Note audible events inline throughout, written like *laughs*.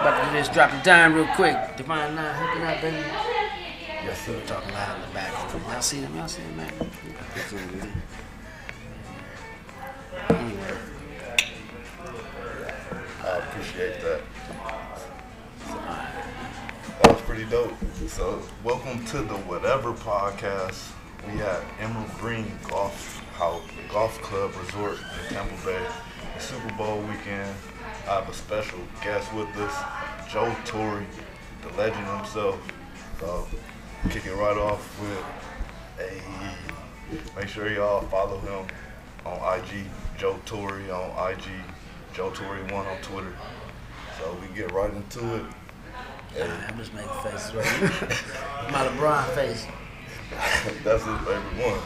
About to do this, drop the dime real quick. Divine Nine hooking up, baby. Yes, sir. People talking loud in the back. Y'all see them? Y'all see them, man? Anyway, I appreciate that. That was pretty dope. So, welcome to the Whatever Podcast. We at Emerald Green Golf House, Golf Club Resort in Tampa Bay. Super Bowl weekend. I have a special guest with us, Joe Torry, the legend himself. So, kick it right off with a. Make sure y'all follow him on IG, Joe Torry on IG, Joe Torry one on Twitter. So we get right into it. Hey, I'm just making faces right *laughs* My LeBron face. *laughs* that's his favorite one.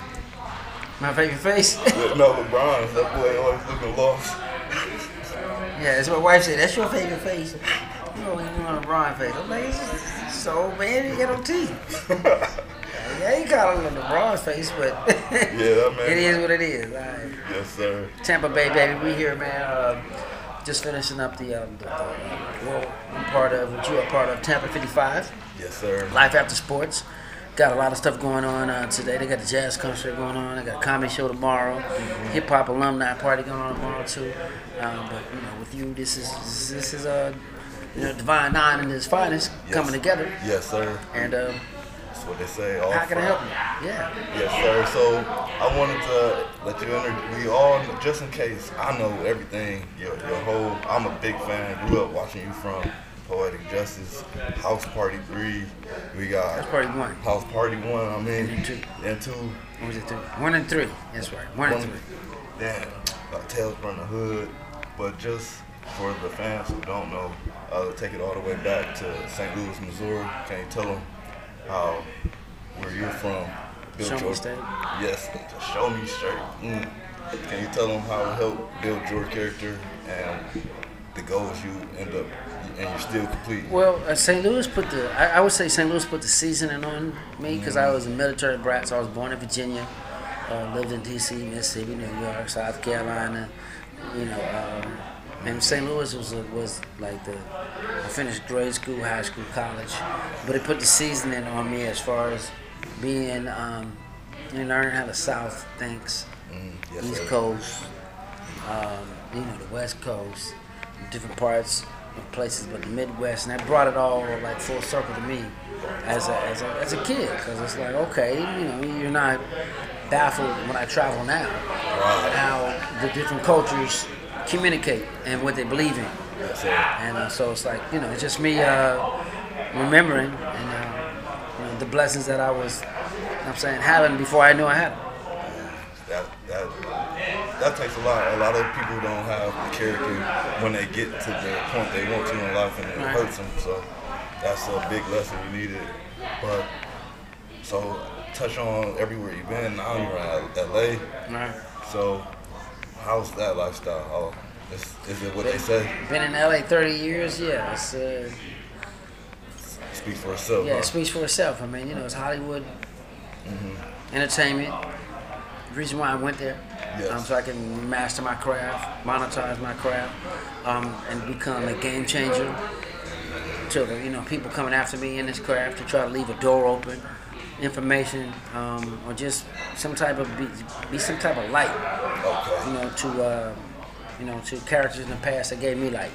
My favorite face? *laughs* No, LeBron, that boy always looking lost. Yeah, that's what my wife said. That's your favorite face. You know, you on LeBron face. I'm like, it's so bad you got on teeth. *laughs* Yeah, you call it a LeBron face, but *laughs* Yeah, that man. *laughs* it is what it is. Right. Yes, sir. Tampa Bay, baby. We here, man. Uh, just finishing up the, um, the, the world I'm part of, what you are part of, Tampa 55, Yes, sir. Life After Sports. Got a lot of stuff going on uh, today. They got the jazz concert going on. They got a comedy show tomorrow. Hip hop alumni party going on tomorrow too. Um, but you know, with you, this is this is uh, you know, Divine Nine and his finest Yes. coming together. Yes, sir. And uh, That's what they say. All how can I help you? Yeah. Yes, sir. So I wanted to let you enter. We all, just in case, I know everything. Your, your whole. I'm a big fan. Grew up watching you from Poetic Justice, House Party Three. We got That's party one. House Party One. I mean, And two. and two. What was it? Three? One and three. That's right. One and three. Damn, uh, Tales from the Hood. But just for the fans who don't know, uh, take it all the way back to St. Louis, Missouri. Can you tell them how where you're from? built Show me straight. Yes, just show me straight. Mm. Can you tell them how it helped build your character and the goals you end up and you're still complete? Well, uh, St. Louis put the, I, I would say St. Louis put the seasoning on me because I was a military brat. So I was born in Virginia, uh, lived in D.C., Mississippi, New York, South Carolina, you know. Um, and St. Louis was a, was like the, I finished grade school, high school, college, but it put the seasoning on me as far as being, um, and learning how the South thinks, Mm, yes, East sir. Coast, um, you know, the West Coast, different parts of places, but the Midwest, and that brought it all like full circle to me as a, as a, as a kid, because it's like, okay, you know, you're not baffled when I travel now, how the different cultures communicate and what they believe in. And uh, so it's like, you know, it's just me uh, remembering and uh, you know, the blessings that I was, you know what I'm saying, having before I knew I had them. that that that takes a lot. A lot of people don't have the character when they get to the point they want to in life, and it Right. hurts them. So that's a big lesson you needed. But so touch on everywhere you've been. Now you're in LA. Right. So how's that lifestyle? Oh, is, is it what they say? Been in LA 30 years, yeah. It's, uh, Speaks for itself. yeah, huh? it speaks for itself. I mean, you know, it's Hollywood entertainment. The reason why I went there, Yes. um, so I can master my craft, monetize my craft, um, and become a game changer. To the, you know, people coming after me in this craft to try to leave a door open, information, um, or just some type of be, be some type of light. Okay. you know, to uh, you know, to characters in the past that gave me light.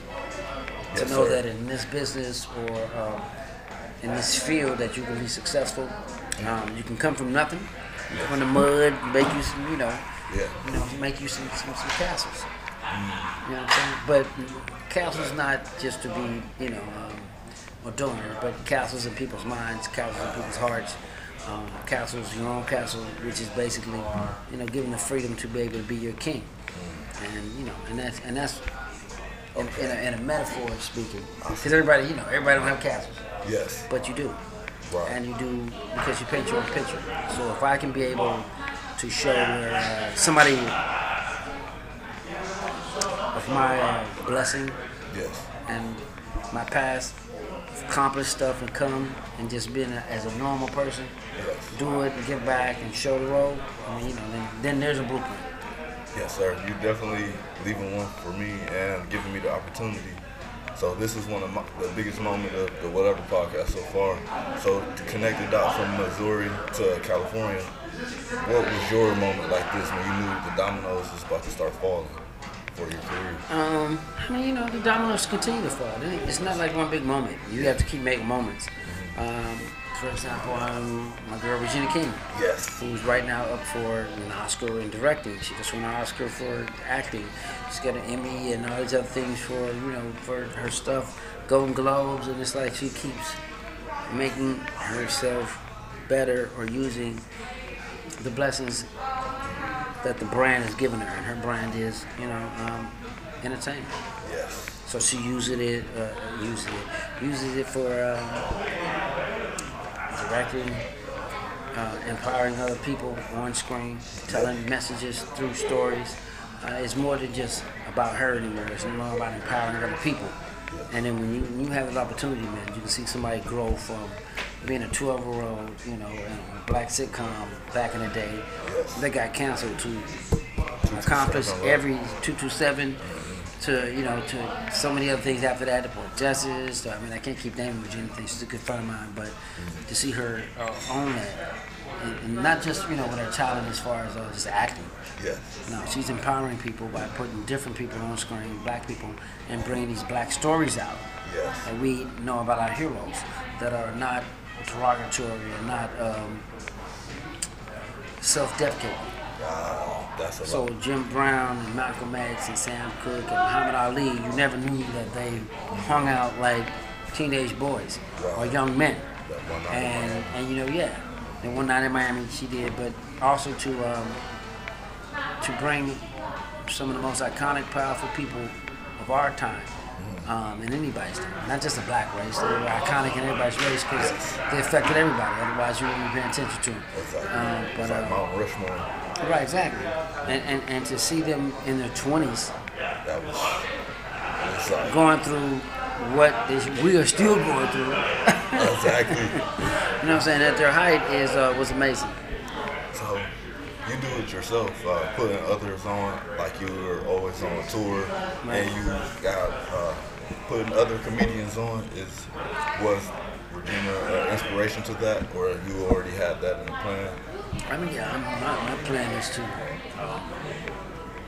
to Yes, know sir. that in this business or um, in this field that you can be successful. Um, you can come from nothing, from the mud, make you some, you know, Yeah. you know, make you some some, some castles. You know what I'm saying? But castles not just to be, you know, um, a donor, but castles in people's minds, castles in people's hearts. Um, castles, your own castle, which is basically, you know, giving the freedom to be able to be your king, and you know, and that's and that's in, in, a, in a metaphor speaking, because everybody, you know, everybody don't have castles, Yes. but you do, Right. and you do because you paint your own picture. So if I can be able to show where uh, somebody of my uh, blessing Yes. and my past accomplished stuff and come and just being a, as a normal person, Yes. do it and give back and show the road. I mean, you know, then, then there's a blueprint. Yes, sir. You're definitely leaving one for me and giving me the opportunity So this is one of my, the biggest moment of the whatever podcast so far. So to connect the dots from Missouri to California, what was your moment like this when you knew the dominoes was about to start falling for your career? Um, I mean, you know, the dominoes continue to fall. It's not like one big moment. You have to keep making moments. Um, for example, um, my girl Regina King, Yes. who's right now up for an Oscar in directing. She just won an Oscar for acting. She's got an Emmy and all these other things for you know for her stuff, Golden Globes, and it's like she keeps making herself better or using the blessings that the brand has given her, and her brand is you know um, entertainment. Yes. So she uses it, uh, uses it, uses it for um, directing, uh, empowering other people on screen, telling messages through stories. Uh, it's more than just about her anymore. It's more about empowering other people. And then when you, when you have that opportunity, man, you can see somebody grow from being a 12 year old, you know, in a black sitcom back in the day that got canceled to accomplish every 227 to you know to so many other things after that to Poetic Justice to, I mean I can't keep naming Regina things she's a good friend of mine but to see her own that and, and not just you know with her talent as far as uh, just acting Yes. no she's empowering people by putting different people on screen black people and bringing these black stories out Yes. that we know about our heroes that are not derogatory and not um, self-deprecating Wow. That's a so lot. Jim Brown and Malcolm X and Sam Cooke and Muhammad Ali, you never knew that they hung out like teenage boys or young men. That one night in And and you know, yeah. And one night in Miami she did, but also to um, to bring some of the most iconic, powerful people of our time. Um, in anybody's time, not just a black race. They were iconic in everybody's race because they affected everybody. Otherwise, you wouldn't be paying attention to them. Exactly. Um, but it's like uh, Mount Rushmore. Right, exactly. And, and, and to see them in their 20s That was. Like, going through what they, we are still going through, *laughs* exactly. you know what I'm saying, at their height is uh, was amazing. So you do it yourself, uh, putting others on, like you were always on a tour, and you got uh, putting other comedians on. Is was Regina an inspiration to that, or you already had that in the plan? I mean, yeah, I'm, my, my plan is to, um,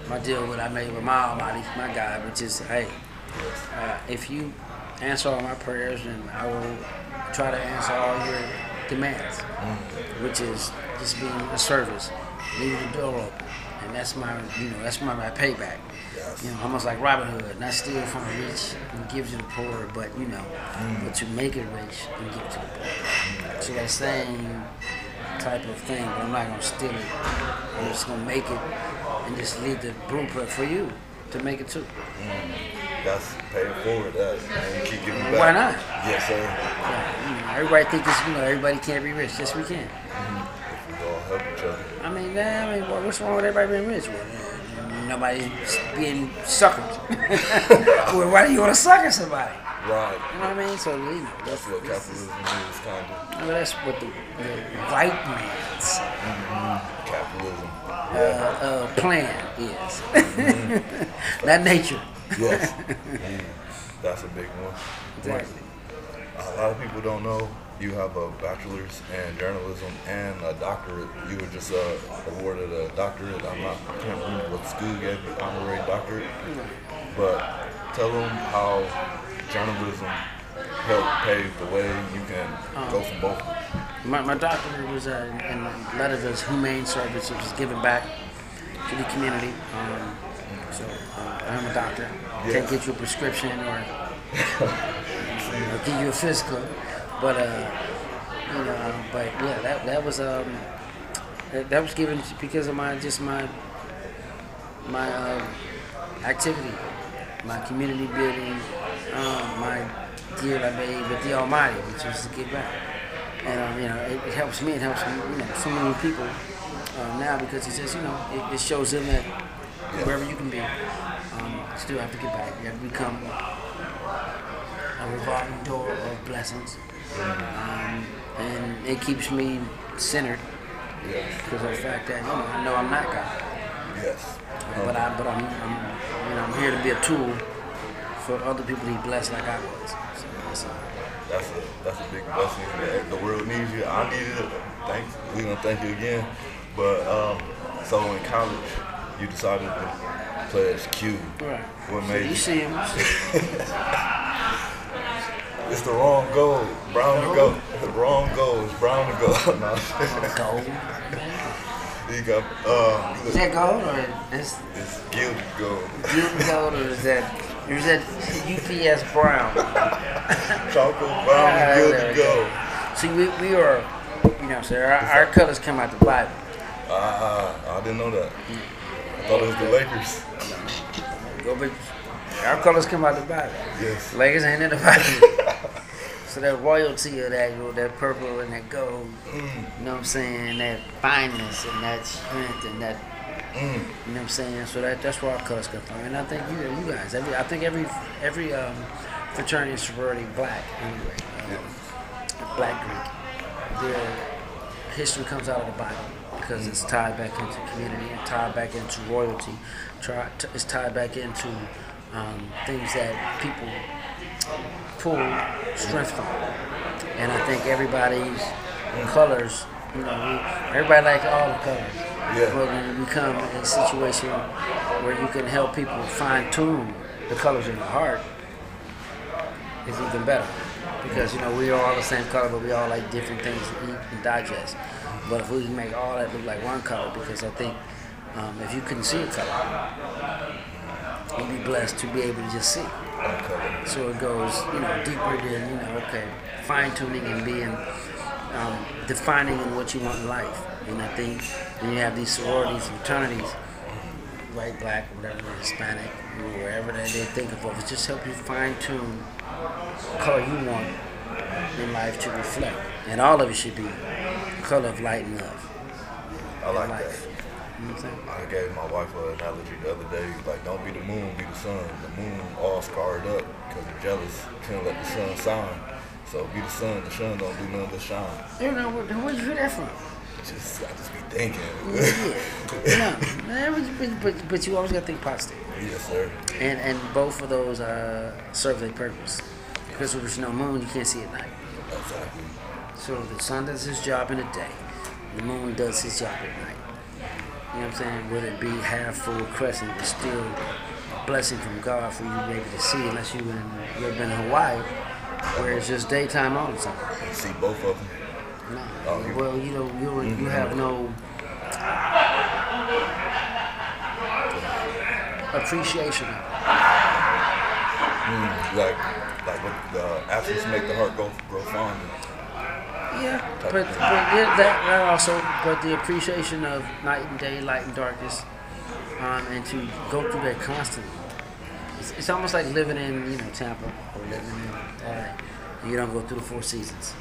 my deal what I made with my Almighty, my God, which is, hey, uh, if you answer all my prayers, then I will try to answer all your demands, which is just being a service, leaving the door open. And that's my, you know, that's my, my payback. You know, almost like Robin Hood, not steal from the rich and give to the poor, but you know, mm. but to make it rich and give to the poor. Mm. So that same type of thing, but I'm not gonna steal it. I'm just gonna make it and just leave the blueprint for you to make it too. Mm. That's paying forward. That and keep giving back. Why not? Yes, sir. Yeah, you know, everybody think it's, you know, everybody can't be rich. Yes, we can. If we all help each other. I mean, nah, I mean, what's wrong with everybody being rich? Well, nobody's being suckered. *laughs* well, why do you want to sucker somebody? Right. You know what I mean? So, you know, That's what capitalism is, kind of. I mean, that's what the, the white man's Capitalism. uh, uh, plan is. *laughs* Not nature. Yes. *laughs* Mm. That's a big one. Exactly. A lot of people don't know you have a bachelor's in journalism and a doctorate. You were just uh, awarded a doctorate. I'm not, I can't remember what school gave you, honorary doctorate. But tell them how journalism helped pave the way you can go from both. My, my doctor was uh, in Letterville's Humane Service, which is giving back to the community. Um, so uh, I'm a doctor. Can't get you a prescription or, *laughs* give you a physical, but uh, you know, but yeah, that that was um, that, that was given because of my just my my um, activity, my community building, um, my deal I made with the Almighty, which was to give back. And um, you know, it, it helps me. It helps you know so many people um, now because it says you know it, it shows them that wherever you can be, um, you still have to get back. You have to become a revolving door of blessings, um, and it keeps me centered Yes. because of the fact that you know I know I'm not God, Yes. but I but I'm, I'm you know I'm here to be a tool for other people to be blessed like I was. So, that's all. That's a that's a big blessing. that The world needs you. I needed it. Thanks. We gonna thank you again. But um, so in college, you decided to play as Q. Right. What So made you you? see him. *laughs* *laughs* It's the wrong goal. Brown to go. The wrong goal. It's brown to go. *laughs* no. Gold. you got uh. Is that gold or is It's guilty gold. Gilton gold or is that or is that UPS brown? *laughs* Chocolate brown and guilty go. gold. See, we, we are, you know, sir. Our, our colors come out the Bible. Ah, I didn't know that. I thought it was the Lakers. Go big. Our colors come out the Bible. Yes. Lakers ain't in the *laughs* Bible. So that royalty of that, that purple and that gold, you know what I'm saying? That fineness and that strength and that, Mm. you know what I'm saying? So that that's where our colors come from. And I think you, you guys, every I think every every um, fraternity and sorority black anyway, um, black Greek, their history comes out of the Bible because it's tied back into community and tied back into royalty. It's tied back into um, things that people pull strength from. And I think everybody's colors, you know, everybody likes all the colors. Yeah. But when you become in a situation where you can help people fine tune the colors in the heart, it's even better. Because, you know, we are all the same color, but we all like different things to eat and digest. But if we can make all that look like one color, because I think um, if you couldn't see a color, you'd be blessed to be able to just see. Okay. So it goes, you know, deeper than, you know, okay, fine tuning and being, um, defining in what you want in life. And I think when you have these sororities and fraternities, white, black, whatever, Hispanic, wherever that they think of, it just help you fine tune color you want in life to reflect. And all of it should be color of light and love. I like life. that. You know what I'm saying? I gave my wife an analogy the other day. Like, don't be the moon, be the sun. The moon all scarred up because you're jealous. Can't let the sun shine. So be the sun. The sun don't do nothing but shine. You know, where, where'd you hear that from? Just, I just be thinking. Yeah. no, man, but, but, but you always got to think positive. yes, sir. And and both of those uh, serve their purpose. Because if there's no moon, you can't see at night. Exactly. So the sun does his job in the day. The moon does his job at night. You know what I'm saying? Whether it be half full crescent, it's still a blessing from God for you to be able to see, unless you in you ever been in Hawaii, where it's just daytime all the time. See both of them. No. Oh, well, you know, you you have no appreciation of it. Mm, like, like what the absence make the heart go grow fonder. Yeah, but, but yeah, that, that also, but the appreciation of night and day, light and darkness, um, and to go through that constantly. It's, it's almost like living in, you know, Tampa or living in LA. You don't go through the four seasons.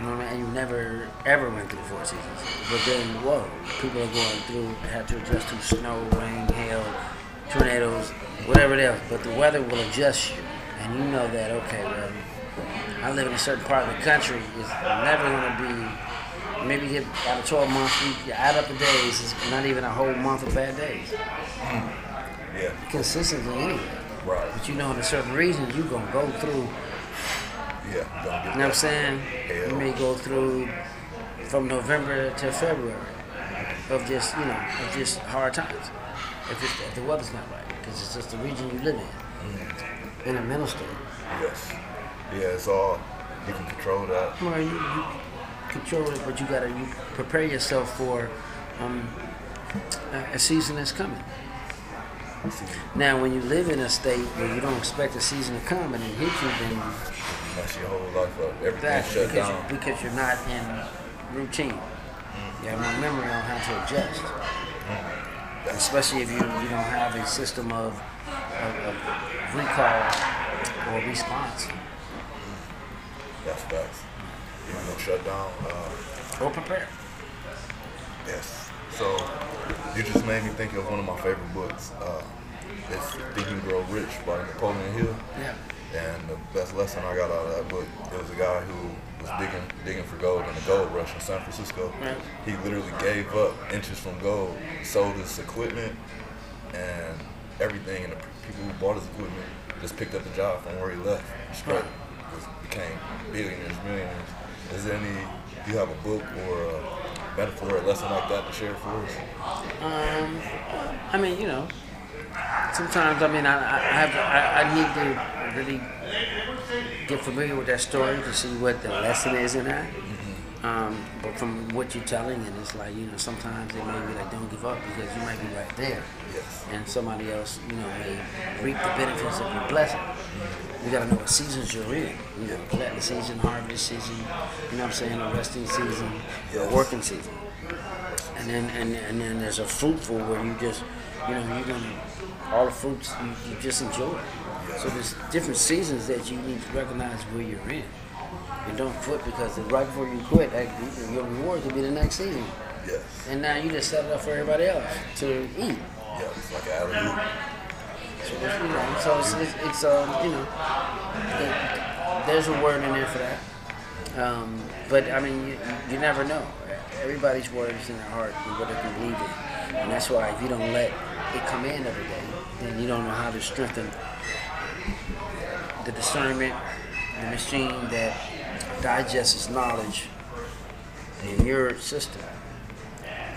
You know what I mean? And you never, ever went through the four seasons. But then, whoa, people are going through, have to adjust to snow, rain, hail, tornadoes, whatever it is. But the weather will adjust you. And you know that, okay, well, I live in a certain part of the country. It's never going to be, maybe get out of 12 months, you you add up the days, it's not even a whole month of bad days. Yeah. Consistently anyway. Right. But you know, in a certain region, you're going to go through, Yeah. You know what I'm saying? You may go through from November to February of just, you know, of just hard times. If, it's, if the weather's not right, because it's just the region you live in, in a mental state. Yes. Yeah. It's all you can control that. Well, you, you control it, but you gotta you prepare yourself for um, a, a season that's coming. Now, when you live in a state where you don't expect a season to come and it hits you, then mess your whole life up. Everything that shut because, down. you, because you're not in routine. You have no memory on how to adjust, especially if you, you don't have a system of, of, of recall or response That's facts. You know, shut down. Uh, or prepare. Yes. So you just made me think of one of my favorite books. Uh, it's Think and Grow Rich by Napoleon Hill. Yeah. And the best lesson I got out of that book, it was a guy who was digging digging for gold in the gold rush in San Francisco. Right. He literally gave up inches from gold, sold his equipment and everything, and the people who bought his equipment just picked up the job from where he left. Straight was, became billionaires, millionaires. Is there any? Do you have a book or a metaphor or lesson like that to share for us? Um, I mean, you know, sometimes I mean I, I have I, I need to really get familiar with that story to see what the lesson is in that. Um, but from what you're telling, and it's like you know, sometimes it may be like don't give up because you might be right there. And somebody else you know may reap the benefits of your blessing. You gotta know what seasons you're in. You know, planting season, harvest season. You know what I'm saying? A resting season, a working season and then and, and then there's a fruitful where you just you know you're gonna all the fruits you, you just enjoy so there's different seasons that you need to recognize where you're in and don't quit because right before you quit your reward could be the next season Yes. and now you just set it up for everybody else to eat Yeah. It's like an alley so it's, you know so it's, it's, it's um you know it, there's a word in there for that um, but I mean you, you never know everybody's word is in their heart and what they believe in. And that's why if you don't let it come in every day, then you don't know how to strengthen the discernment, the machine that digests knowledge in your system.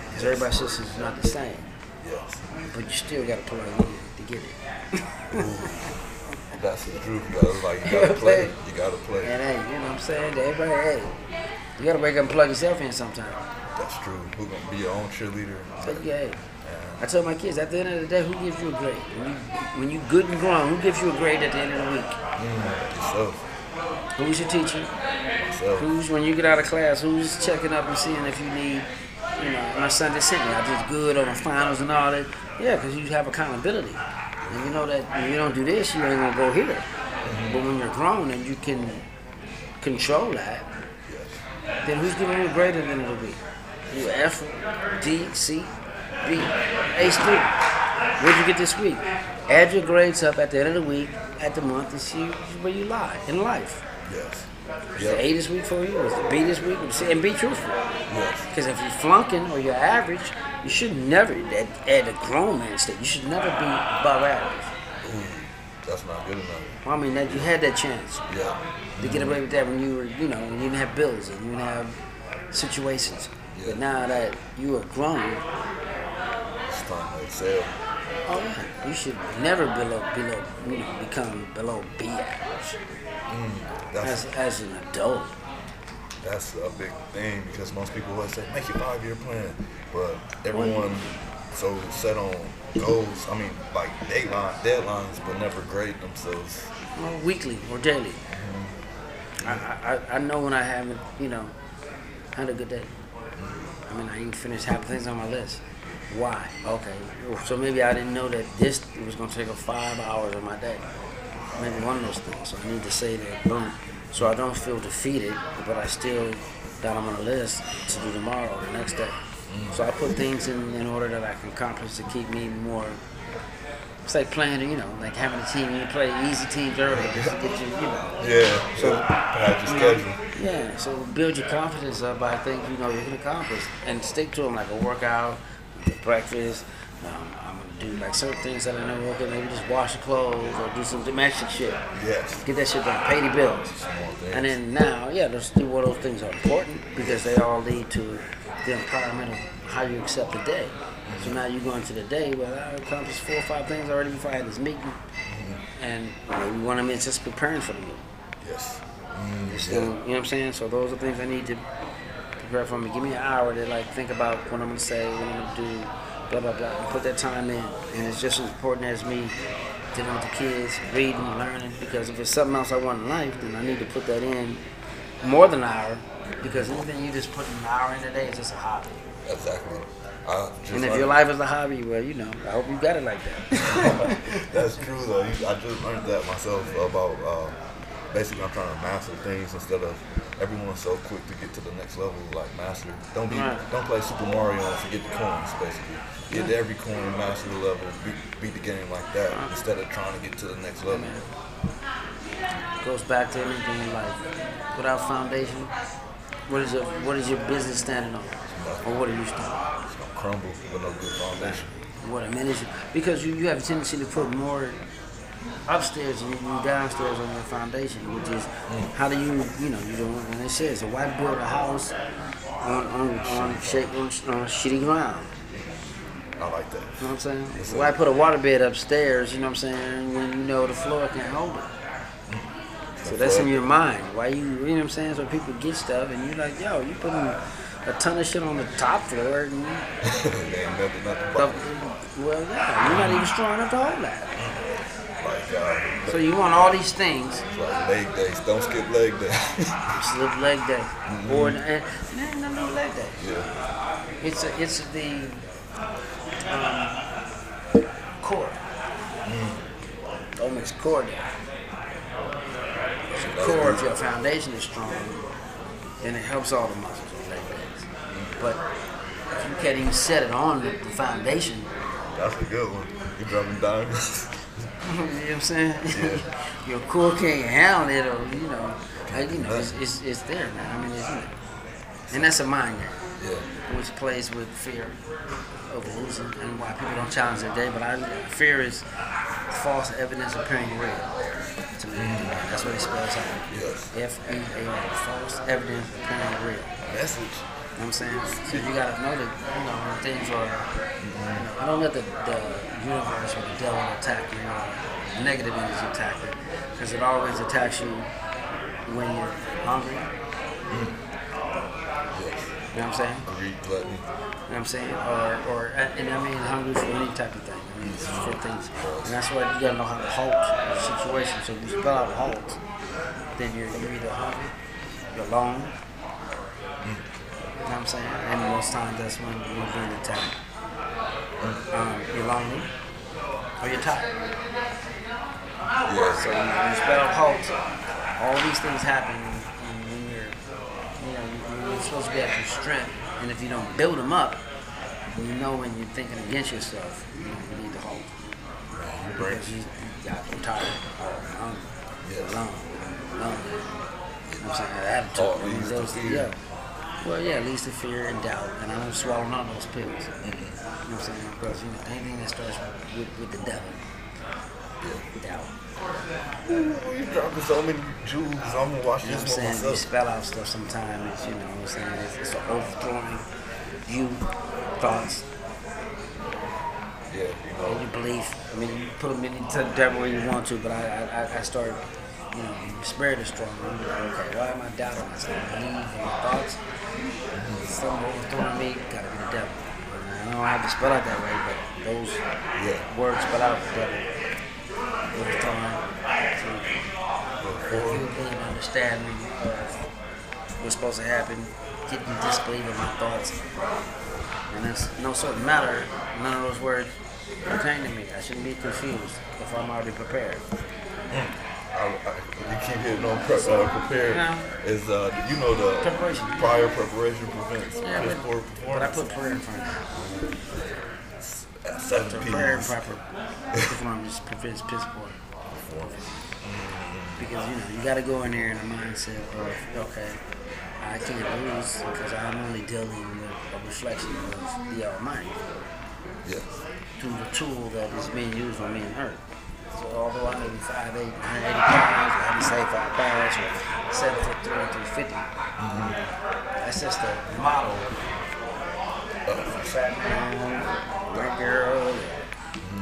Because everybody's system is not the same, Yes. but you still got to plug in to get it. That's the truth, though. Like you gotta *laughs* play. You gotta play. And hey, you know what I'm saying? To everybody, hey, you got to wake up and plug yourself in sometime. That's true. Who gonna be your own cheerleader? But yeah, hey, I tell my kids at the end of the day, who gives you a grade? When you when you good and grown, who gives you a grade at the end of the week? Mm, yourself. Who's your teacher? Yourself. Who's when you get out of class? Who's checking up and seeing if you need? You know, my son just sent me. I did good on the finals and all that. Yeah, because you have accountability, and you know that if you don't do this, you ain't gonna go here. But when you're grown and you can control that, then who's giving you the end of week? You F, D, C, B, A student. What'd you get this week? Add your grades up at the end of the week, at the month, and see where you lie in life. Yes. Was the A this week for you? Was the B this week? And be truthful. Yes. Because if you're flunking or you're average, you should never, at, at a grown man state, you should never be above average. Mm, that's not good enough. I mean, that you had that chance Yeah. to get away with that when you were, you know, when you didn't have bills and you didn't have situations. Yeah. But now that you are grown, It's time to excel. Oh yeah, you should never below below you know become below B average mm, That's as as an adult. that's a big thing because most people always say make your five year plan, but everyone mm. so set on goals. I mean, like deadline deadlines, but never grade themselves. Well, weekly or daily. Mm-hmm. I, I I know when I haven't you know had a good day. I mean I ain't finished half the things on my list. Why? Okay, so maybe I didn't know that this was gonna take up five hours of my day. Maybe one of those things. So I need to say that boom, so I don't feel defeated, but I still got them on the list to do tomorrow or the next day. So I put things in, in order that I can accomplish to keep me more. It's like playing, you know, like having a team. You play easy teams early just to get you, you know. Yeah. So pad your schedule. Yeah, so build your confidence up by things you know you can accomplish and stick to them like a workout, breakfast. Um, I'm gonna do like certain things that I know. Okay, maybe just wash the clothes or do some domestic shit. Yes. Get that shit done. Pay the bills. And then now, yeah, those three of those things are important because they all lead to the empowerment of how you accept the day. So now you go into the day, well, I accomplished four or five things already before I had this meeting, and maybe one of them is just preparing for the meeting. Yes. Just, Yeah. you know what I'm saying? So those are things I need to prepare for me. Give me an hour to like think about what I'm gonna say, what I'm gonna do, blah blah blah, and put that time in. And it's just as important as me dealing with the kids, reading, learning. Because if it's something else I want in life, then I need to put that in more than an hour. Because anything you just put an hour in a day is just a hobby. Exactly. Just And if your life is a hobby, well, you know, I hope you got it like that. *laughs* That's true though. I just learned that myself about uh, basically I'm trying to master things instead of everyone's so quick to get to the next level. Like master, don't be, Right. don't play Super Mario and forget the coins. Basically, get to every coin, master the level, beat, beat the game like that instead of trying to get to the next level. Goes back to anything in life. Without foundation, what is your what is your business standing on, or what are you standing? It's gonna crumble with no good foundation. What a minute, because you, you have a tendency to put more upstairs and you downstairs on your foundation, which is how do you, you know, you don't. And it says, so why build a house on on on, shake, on, on shitty ground? I like that. You know what I'm saying? Yes, Why put a waterbed upstairs? You know what I'm saying? When you know the floor can't hold it. Mm. So that's in your mind. Why you, you know what I'm saying? So people get stuff and you're like, yo, you putting a ton of shit on the top floor and you, *laughs* There ain't nothing, nothing the, well, yeah, you're not even strong enough to hold that. So you want all these things, like leg days. Don't skip leg day. slip leg day, mm-hmm. or and, eh, and nothing but leg day. yeah. It's a, it's the um, core. Mm. Don't mix core day. That's core, if your foundation is strong, then it helps all the muscles on leg days. Mm. But if you can't even set it on the, the foundation, That's a good one. You're dropping diamonds. *laughs* *laughs* you know what I'm saying? Yeah. *laughs* your core can't handle it, or you know, like, you know, it's, it's, it's there now. I mean, it's, you know, and that's a mind game, yeah. which plays with fear of losing and why people don't challenge their day. But I, fear is false evidence appearing real. To me, mm-hmm. that's what it spells out. Yes. F E A false evidence appearing real. Message. You know what I'm saying? So you gotta know that, you know, when things are, you know, I don't let the, the universe or the devil attack you uh, or the negative energy attack you. Because it always attacks you when you're hungry. Yes. You know what I'm saying? Greed, gluttony. You know what I'm saying? Or, or uh, and I mean hungry for any type of thing. I mean, it's for things. And that's why you gotta know how to halt a situation. So if you spell out halt, then you're, you're either hungry, you're alone. You know what I'm saying? And most times that's when you're being attacked. Um, you're lonely, or you're tired. Yeah. So you spell out halt, all these things happen when when you're, you know, you- you're supposed to be at your strength. And if you don't build them up, you know when you're thinking against yourself, you, know, you need to halt. Bring. Because you, yeah, I'm tired, I'm Yes. alone, lonely. You know what I'm saying? That attitude. All I mean, leads to those- Yeah. Well, yeah, it leads to fear and doubt. And I don't swallow none of those pills. Mm-hmm. You know what I'm saying? Because, you know, anything that starts with, with the devil, doubt. Mm-hmm. Ooh, you're dropping so many jewels. I'm gonna watch You know what I'm this saying? You spell out stuff sometimes, you know what I'm saying? It's, it's an overthrowing you thoughts Yeah, you know. and your belief. I mean, you put them in devil way you want to, but I, I, I- I start, you know, spirit is strong. I'm like, okay, why am I doubting myself? I believe in my thoughts. Something overthrowing me, gotta be the devil. I don't have to spell out that way, but those Yeah. words spell out the devil. Overthrowing. So, Before. you can understand me what's supposed to happen, getting disbelief in my thoughts. And it's no certain matter, none of those words pertain to me. I shouldn't be confused if I'm already prepared. I, I, you keep hitting on pre- uh, prepared. Is uh, you know the Preparation. prior preparation prevents Yeah, piss but, poor but I put prayer in front of. Seven So prayer P's. proper performance prevents piss poor. Because you know you got to go in there in a mindset of okay, I can't lose because I'm only dealing with a reflection of the Almighty. Yeah. through the tool that is being used on me and her. So although I may be 5'8", 180 pounds, or I may say 5 pounds, or 7 foot 3, 350, that's just a model of a fat man, white girl,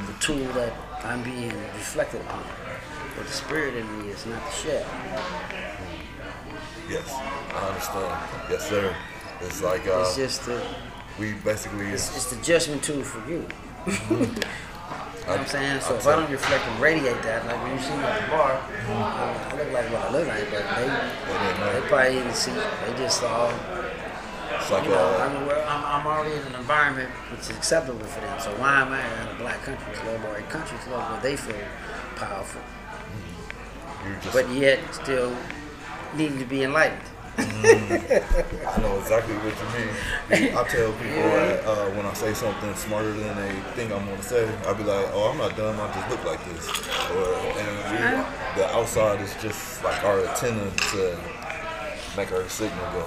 the tool that I'm being reflected upon. But the spirit in me is not the shell. Yes. I understand. Yes, sir. It's like uh, It's just the, we basically it's, it's the judgment tool for you. *laughs* You know what I'm saying? So if I don't reflect and radiate that, like when you see me at the bar, I look like what I look like, but they, they probably didn't see. They just saw, it's like you know, I'm, well, I'm, I'm already in an environment which is acceptable for them. So why am I in a black country club or a country club where they feel powerful, mm-hmm. just. but yet still needing to be enlightened? I know exactly what you mean. *laughs* I tell people that, uh, when I say something smarter than they think I'm gonna say, I'll be like, "Oh, I'm not dumb. I just look like this." Or and we, the outside is just like our antenna to make our signal go.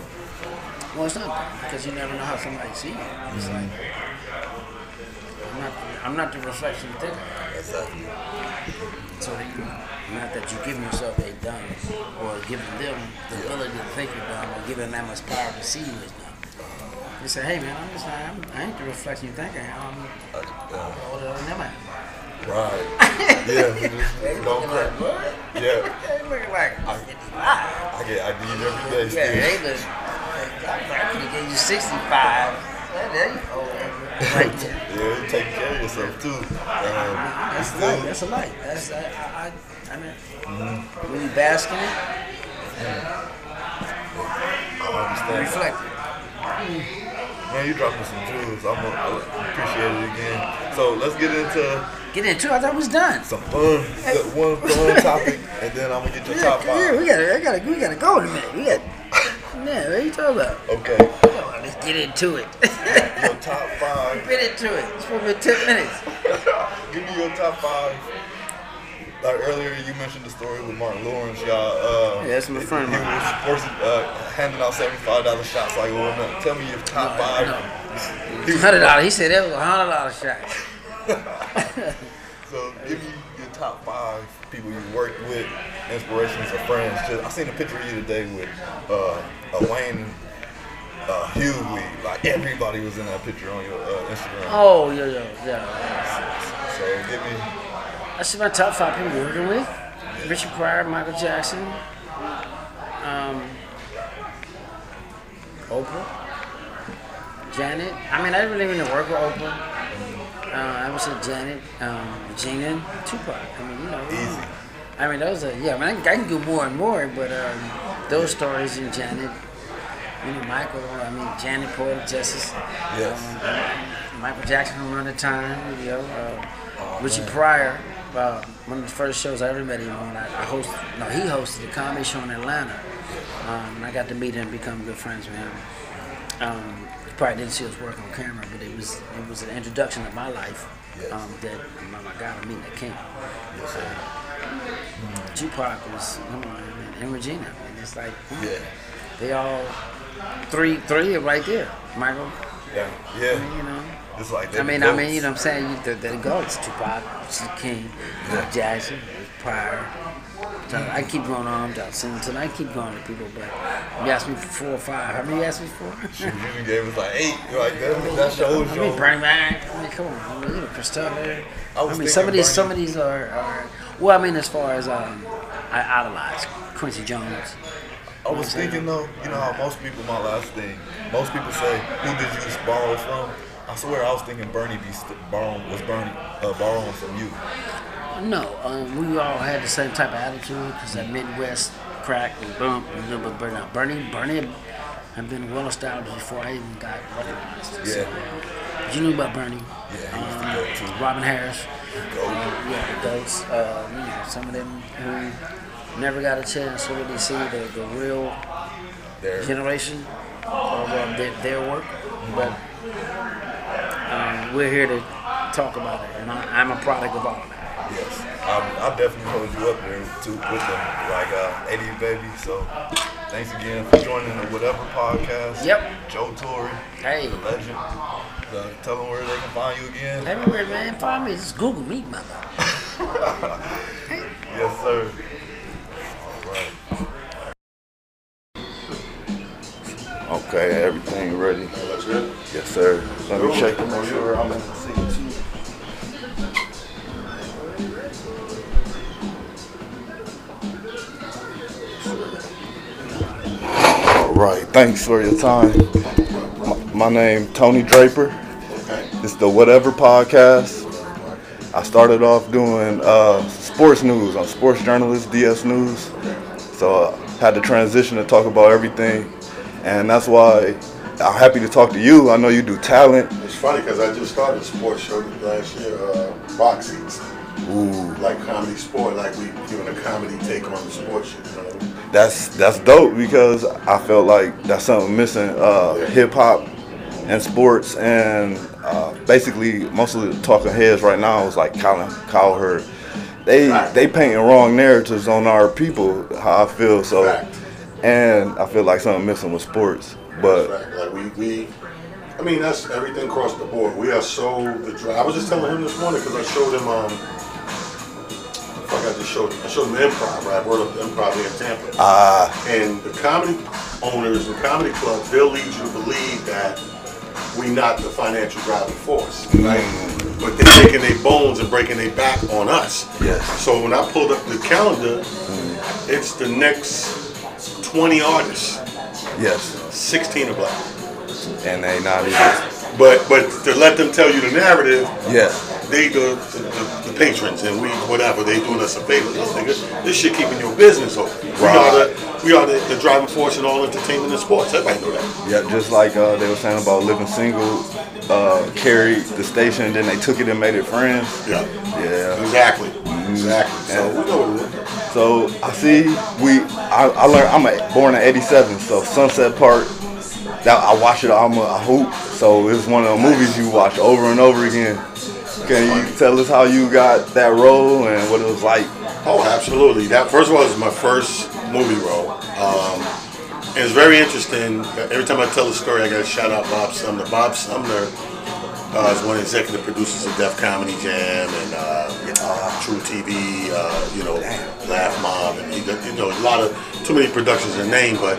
Well, it's not bad because you never know how somebody sees you. It's like I'm not. I'm not the reflection you think. Exactly. So that you, not that you give yourself a dumb, or giving them the ability to think you're dumb, or giving them that much power to see you as dumb. You say, hey man, I'm just I'm, I ain't the reflection you think I am. Uh, I'm older than them. Right. *laughs* Yeah. just Don't looking like, what? Yeah. *laughs* They looking like I- 55. I get ID'd every day. Yeah, still. they look. I could have gave you 65. Well, there you go. Right there. Yeah, you take care of yourself too. Um, That's a light. That's a light. That's I. I, I, I mean, Mm-hmm. when you bask in it, I you understand. reflect it. Man, you dropping some jewels. I'm gonna appreciate it again. So let's get into Get into. I thought it was done. some fun, one fun topic, and then I'm gonna get your top Yeah, we gotta, I gotta, we gotta go in a minute. We got. *laughs* Yeah, what are you talking about? Okay, let's get into it. your top five. get into it. It's for me 10 minutes. *laughs* Give me your top five. Like earlier, you mentioned the story with Martin Lawrence. Y'all, uh, Yeah, that's my friend, He was forcing, uh, handing out seventy-five dollar shots. Like, well, no, tell me your top five. He Hundred dollars. He said that was a hundred dollar shot. *laughs* So give me your top five people you worked with, inspirations or friends. Just, I seen a picture of you today with uh, a Wayne uh, Hughley. Like everybody was in that picture on your uh, Instagram. Oh, yeah, yeah, yeah. So give me That's my top five people working with. Richard Pryor, Michael Jackson, um, Oprah, Janet. I mean, I didn't really even work with Oprah. Uh, I would say Janet, um, Gina, Tupac. I mean, you know. Easy. I mean, those are, yeah, I mean, I, can- I can go more and more, but um, those stories and Janet, you know, Michael, I mean, Janet Poetic Justice. Yes. Um, Michael Jackson from Run the Time, you know. Uh, Oh, Richard man. Pryor, uh, one of the first shows I ever met him on. I, I host, no, he hosted a comedy show in Atlanta. Um, and I got to meet him and become good friends with him. Um, you probably didn't see us work on camera, but it was it was an introduction of my life Yes. um, that um, I got to meet that king. yes, sir. Tupac was, you know, and, and Regina. I mean, it's like Yeah. they all three three right there. Michael, Yeah. Yeah. you know. It's like that. I mean, the I mean, you know what I'm saying? You, the, the goats, Tupac, King, Yeah. Jackson, Pryor. So I keep going on, I'm just saying, so I keep going to people, but you asked me for four or five. How many you asked me for? You gave us like eight. You're Like that, that shows I mean, bring Mac. I mean, come on. I mean, you know, Christopher. I I, mean, some of these, Bernie- some of these are, are. Well, I mean, as far as um, I idolize Quincy Jones. I was thinking though, you know how most people, my last thing, most people say, who did you just borrow from? I swear I was thinking Bernie be st- borrowing, was Bernie uh, borrowing from you. No, um, we all had the same type of attitude because that Midwest crack and bump little bit burn out. Bernie, Bernie had been well established before I even got recognized. So, Yeah. uh, you knew about Bernie. Yeah, he used to go too. Robin Harris. Go. Uh, yeah, the goats. Uh, you know, some of them who never got a chance to really see the, the real There. generation of uh, their, their work. But um, we're here to talk about it, and I, I'm a product of all of that. Yes, I, I definitely hold you up there too with them, like uh, 80 baby. So thanks again for joining the Whatever podcast. Yep. Joe Torry, Hey. the legend. Tell them where they can find you again. Everywhere, man. Find me. Just Google me, mother. *laughs* Yes, sir. Okay, everything ready. That's good. Yes, sir. Let me check to make sure I'm in the seat too. All right, thanks for your time. My, my name Tony Draper. Okay. It's the Whatever Podcast. I started off doing uh, sports news. I'm sports journalist, DS News. So I had to transition to talk about everything, and that's why I'm happy to talk to you. I know you do talent. It's funny because I just started a sports show last year, uh, boxing, Ooh, like comedy sport, like we doing a comedy take on the sports shit. You know? that's that's dope because I felt like that's something missing. Uh, Hip hop and sports, and uh, basically most of the talking heads right now is like Colin Cowherd. They Fact. they painting wrong narratives on our people. How I feel so, Fact. And I feel like something missing with sports. But Like, like we, we I mean, that's everything across the board. We are so the I was just telling him this morning because I showed him. Um, fuck, I just showed him. I showed him improv. Right, I brought up the improv here in Tampa. Ah, And the comedy owners and comedy clubs, they'll lead you to believe that we not the financial driving force, right? But they're taking their bones and breaking their back on us. Yes. So when I pulled up the calendar, it's the next 20 artists, yes. 16 are black. And they not even. But but to let them tell you the narrative, Yeah. they the, the, the, patrons and we whatever they doing us a favor. This nigga, this shit keeping your business open. We are the we are the, the driving force in all entertainment and sports. Everybody know that. Yeah, just like uh, they were saying about living single, uh, carried the station, and then they took it and made it friends. Yeah. Yeah. Exactly. Exactly. So we know what it is. So I see we. I, I learned. I'm a, born in '87, so Sunset Park. That I watch it. I'm a, a hoop. So it's one of the movies you watch over and over again. Can you tell us how you got that role and what it was like? Oh, absolutely. That first of all is my first movie role. Um, it's very interesting. Every time I tell the story, I got to shout out Bob Sumner. Bob Sumner uh, is one of the executive producers of Def Comedy Jam and uh, uh, truTV. Uh, you know, Laff Mobb, and he, you know, a lot of too many productions to name. But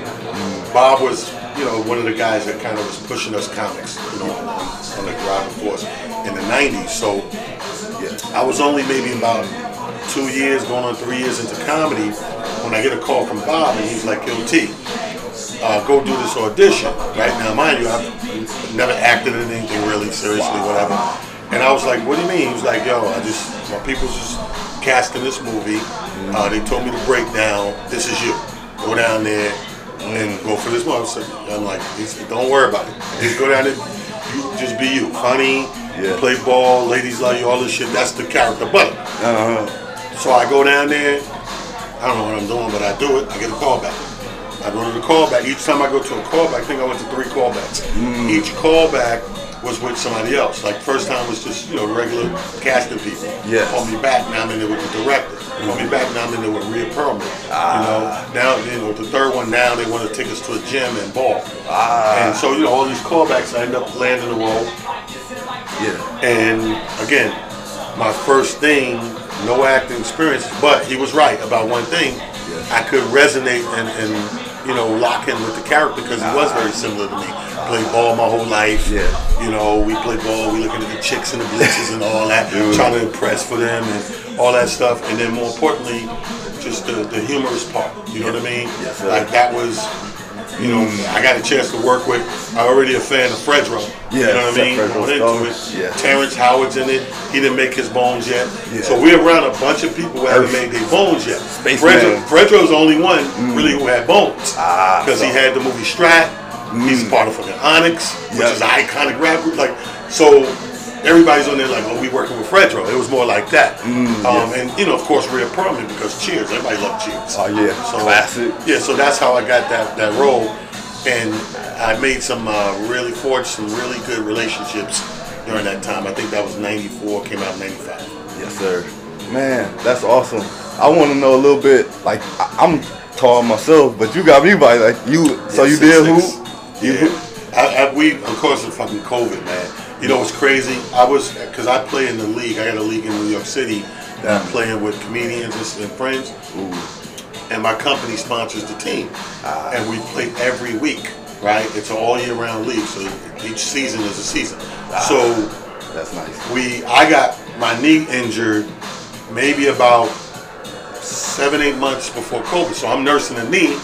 Bob was, you know, one of the guys that kind of was pushing us comics, you know, on, on the driving force in the '90s. So yeah, I was only maybe about two years, going on three years into comedy, when I get a call from Bob, and he's like, "Yo, T, uh, go do this audition." Right now, mind you, I've never acted in anything really seriously, whatever. And I was like, "What do you mean?" He was like, "Yo, I just my people's just casting this movie. Uh, they told me to break down. This is you. Go down there." And go for this movie. So I'm like, don't worry about it. Just go down there. You just be you. Funny, Yeah. play ball, ladies love you, all this shit. That's the character. But uh-huh. so I go down there. I don't know what I'm doing, but I do it. I get a call back. I go to the callback. Each time I go to a callback, I think I went to three callbacks. Mm. Each callback was with somebody else. Like first time was just you know regular casting people. Yes. Call me back. Now I'm in there with the director. Call me mm-hmm. back. Now I'm in there with Rhea Perlman. You ah. know. Now you know the third one. Now they want to take us to a gym and ball. Ah. And so you know all these callbacks. I end up landing the role. yeah. And again, my first thing, no acting experience, but he was right about one thing. I could resonate and, and you know lock in with the character because he was very similar to me. Played ball my whole life. Yeah. You know, we played ball. We looking at the chicks and the bleachers and all that, trying to impress for them and all that stuff. And then more importantly, just the, the humorous part. You know what I mean? Yes, like that was. You know, I got a chance to work with. I already a fan of Fredro. you Yeah, know what I mean? Going into it. Yeah. Terrence Howard's in it. He didn't make his bones yet. Yeah. So we're around a bunch of people who haven't made their bones yet. Spaceman. Fredro, Fredro's the only one really who had bones. Ah, Because he had the movie Strapped. He's part of fucking Onyx, which Yeah. is an iconic rap group. Like, so everybody's on there like, oh, we working with Fredro. It was more like that. um, And, you know, of course, Rhea Perlman because Cheers. Everybody loved Cheers. Oh, yeah. Classic. Yeah, so that's how I got that, that role. And I made some uh, really forged some really good relationships during that time. I think that was 94, came out in 95. Yes, sir. Man, that's awesome. I want to know a little bit. Like I, I'm tall myself, but you got me by like you. So you six, did six. You Yeah. hoop? I, I, we, of course, it's fucking COVID, man. You know what's crazy? I was, because I play in the league. I got a league in New York City that I'm mm. playing with comedians and, friends. And my company sponsors the team. Ah. And we play every week, right? It's an all year round league. So each season is a season. Ah. So That's nice. we I got my knee injured maybe about seven, eight months before COVID. So I'm nursing a knee.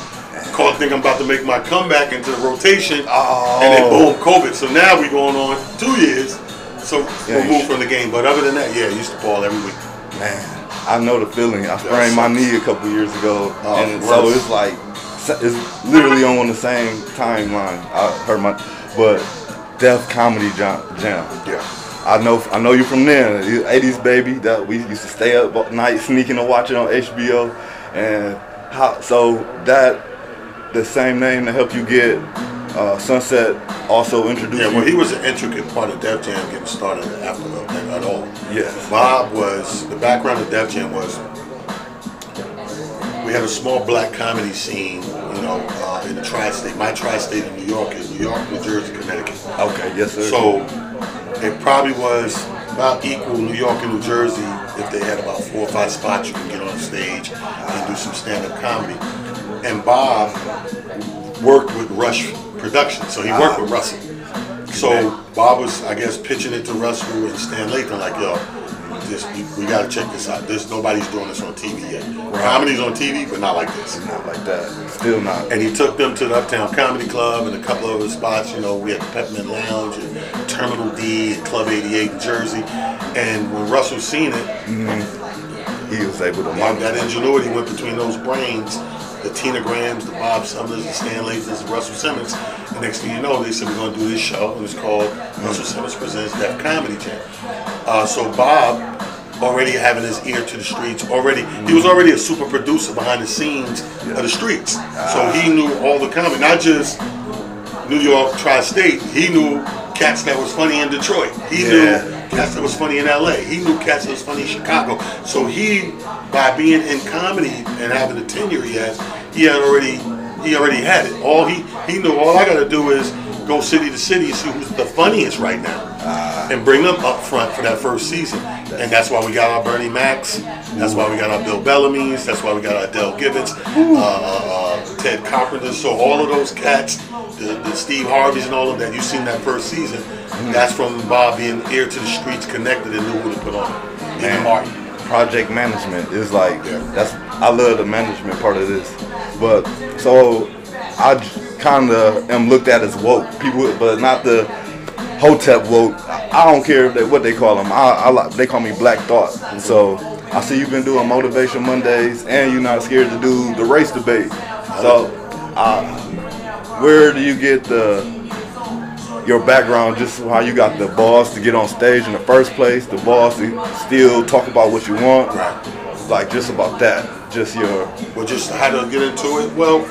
Called think I'm about to make my comeback into the rotation. And then oh. boom, COVID. So now we're going on two years. So Yeah, should- from the game. But other than that, yeah, I used to ball every week. Man, I know the feeling. I sprained my knee a couple years ago, Oh, and so it's like it's literally on the same timeline. I heard my, but Def Comedy Jam. Jam. Yeah. I know, I know you from there, You 80s baby. That we used to stay up at night sneaking to watch it on HBO, and how so that the same name to help you get uh, Sunset also introduced Yeah, well, he was an intricate part of Def Jam getting started after that at all. Yes. Bob was the background of Def Jam was we had a small black comedy scene, you know, uh, in the tri-state. My tri-state in New York is New York, New Jersey, Connecticut. Okay, yes sir. So it probably was about equal New York and New Jersey if they had about four or five spots you can get on stage and do some stand-up comedy. And Bob worked with Rush Productions, so he worked with ah. Russell. So Bob was, I guess, pitching it to Russell and Stan Lathan, like, yo, this, we, we gotta check this out. There's nobody's doing this on TV yet. Comedy's on TV, but not like this. not like that. Still not. And he took them to the Uptown Comedy Club and a couple of other spots. You know, we had the Peppermint Lounge and Terminal D and Club 88 in Jersey. And when Russell seen it, mm-hmm. He was able to that, that ingenuity went between those brains, the Tina Grahams, the Bob Sumners, the Stan Lathans, the Russell Simmons. And next thing you know, they said, we're going to do this show. It was called Russell Simmons Presents Def Comedy Jam. Uh, so Bob, already having his ear to the streets, already, he was already a super producer behind the scenes of the streets. So he knew all the comedy, not just New York tri-state. He knew cats that was funny in Detroit. He Yeah. knew cats that was funny in LA. He knew cats that was funny in Chicago. So he, by being in comedy and having the tenure he has, he had already he already had it. All he he knew all I gotta do is go city to city and see who's the funniest right now. And bring them up front for that first season. And that's why we got our Bernie Macs. That's why we got our Bill Bellamy's. That's why we got our Dell Gibbons, uh, uh, uh, Ted Carpenter. So all of those cats, the, the Steve Harveys and all of that, you seen that first season. That's from Bob being ear to the streets, connected, and knew who to put on. And Man. Martin. project management is like that's I love the management part of this. But so I kind of am looked at as woke people, but not the hotep woke. I don't care if they, what they call them. I, I they call me Black Thought. So I see you've been doing motivation Mondays, and you're not scared to do the race debate. So uh, where do you get the your background, just how you got the balls to get on stage in the first place, the balls to still talk about what you want, Right. like just about that, just your Well, just how to get into it. Well,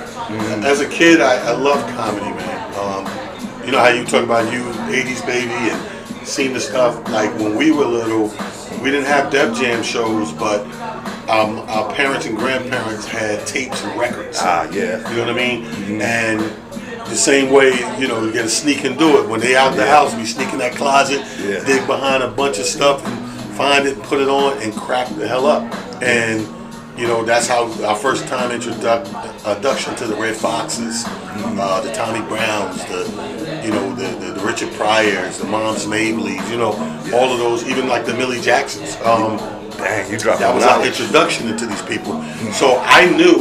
as a kid, I, I loved comedy, man. You know how you talk about you, 80s baby, and seeing the stuff. Like when we were little, we didn't have Def Jam shows, but um, our parents and grandparents had tapes and records. ah yeah, You know what I mean? And the same way, you know, you gotta sneak and do it. When they out the house, we sneak in that closet, Yeah. dig behind a bunch of stuff and find it, put it on, and crack the hell up. And you know, that's how our first time introduction to the Redd Foxxes, uh, the Tommy Browns, the you know, the, the, the Richard Pryors, the Moms Mableys, you know, all of those, even like the Millie Jacksons. Um, dang, you dropped that was our introduction into these people. So I knew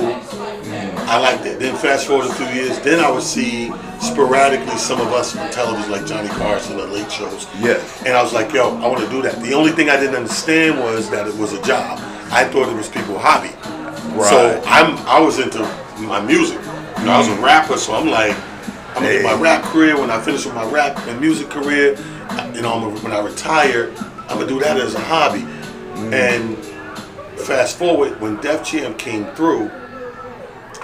I liked it. Then fast forward a few years, then I would see sporadically some of us on television like Johnny Carson and late shows. Yes. And I was like, yo, I want to do that. The only thing I didn't understand was that it was a job. I thought it was people's hobby. So I'm I was into my music. You know, I was a rapper, so I'm like, I'm gonna get my rap career. When I finish with my rap and music career, you know, I'm when I retire, I'm gonna do that as a hobby. And fast forward, when Def Jam came through,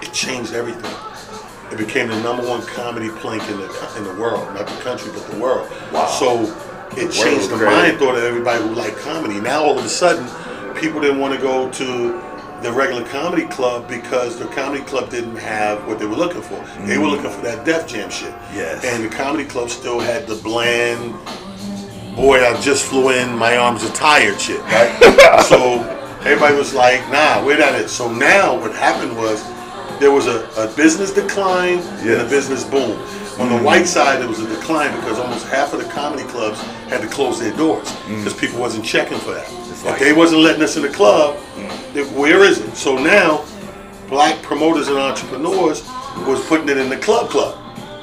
it changed everything. It became the number one comedy plank in the in the world, not the country, but the world. Wow. So it changed the mind thought of everybody who liked comedy. Now all of a sudden, people didn't want to go to the regular comedy club because the comedy club didn't have what they were looking for. They were mm. looking for that Def Jam shit. Yes. And the comedy club still had the bland, boy, I just flew in, my arms are tired shit, right? *laughs* so everybody was like, nah, we're not it. So now what happened was there was a, a business decline and a business boom. On the mm. white side, there was a decline because almost half of the comedy clubs had to close their doors mm. because people wasn't checking for that. If they wasn't letting us in the club, where is it? So now, black promoters and entrepreneurs was putting it in the club club.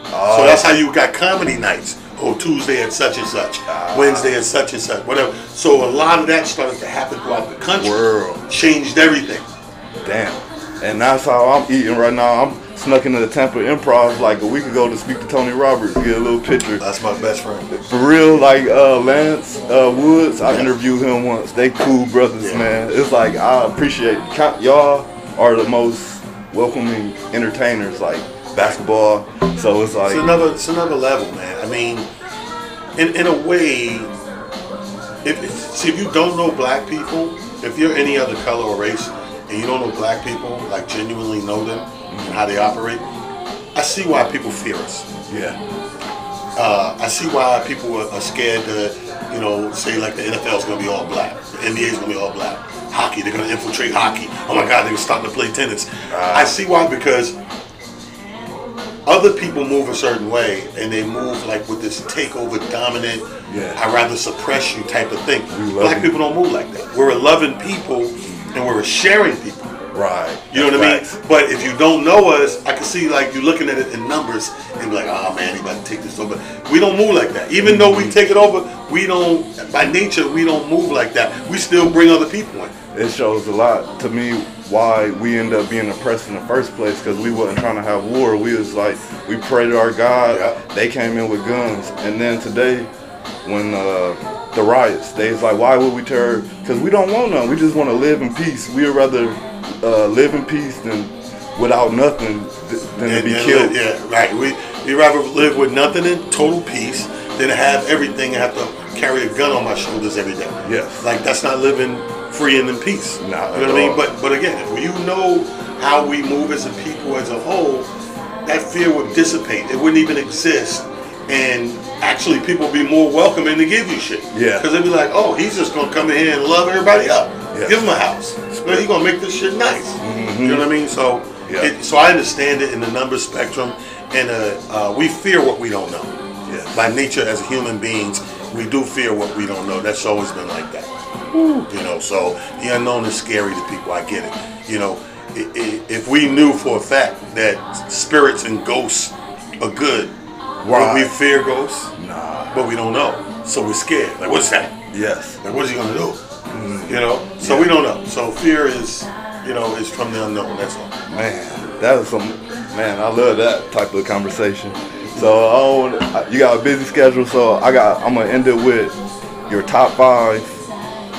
So oh. that's how you got comedy nights. Oh, Tuesday at such and such, ah. Wednesday at such and such, whatever. So a lot of that started to happen throughout the country. World. Changed everything. Damn. And that's how I'm eating right now. I'm snuck into the Tampa Improv like a week ago to speak to Tony Roberts, get a little picture. That's my best friend. For real, like uh, Lance uh, Woods, I interviewed him once. They cool brothers, Yeah. man. It's like I appreciate y'all are the most welcoming entertainers, like basketball. So it's like It's another, it's another level, man. I mean, in in a way, if see if you don't know black people, if you're any other color or race, and you don't know black people, like genuinely know them, and how they operate, I see why people fear us. Yeah. Uh, I see why people are, are scared to, you know, say like the NFL is going to be all black, the NBA is going to be all black, hockey they're going to infiltrate hockey. Oh my God, they're starting to play tennis. I see why because other people move a certain way and they move like with this takeover dominant Yeah. i rather suppress you type of thing black you. people don't move like that we're a loving people and we're a sharing people Right. you know what. I mean? But if you don't know us, I can see like you looking at it in numbers and be like, oh man, he about to take this over. We don't move like that. Even though we mm-hmm. take it over, we don't, by nature, we don't move like that. We still bring other people in. It shows a lot to me why we end up being oppressed in the first place because we wasn't trying to have war. We was like we prayed to our God. Yeah. They came in with guns, and then today, when uh, the riots, they was like, why would we tear? Because we don't want none. We just want to live in peace. We'd rather uh, live in peace than without nothing th- than to be killed. yeah, right. We we rather live with nothing in total peace than have everything and have to carry a gun on my shoulders every day. Yes. Like that's not living free and in peace. Not you know at what I mean? But but again, if you know how we move as a people as a whole, that fear would dissipate. It wouldn't even exist. And actually people be more welcoming to give you shit. Yeah. Because they'd be like, oh, he's just gonna come in here and love everybody up. Yeah. Give him a house. Man, he's gonna make this shit nice. You know what I mean? So Yeah. it, so I understand it in the number spectrum, and uh, uh, we fear what we don't know. Yes. By nature, as human beings, we do fear what we don't know. That's always been like that. You know, so the unknown is scary to people. I get it. You know, if we knew for a fact that spirits and ghosts are good, would we Right. fear ghosts? Nah. But we don't know, so we're scared. Like, what's that? Yes. Like, what is he gonna do? You know, so we don't know. So fear is, you know, is from the unknown. That's all. Man, that is some. Man, I love that type of conversation. So I don't, you got a busy schedule, so I got. I'm gonna end it with your top five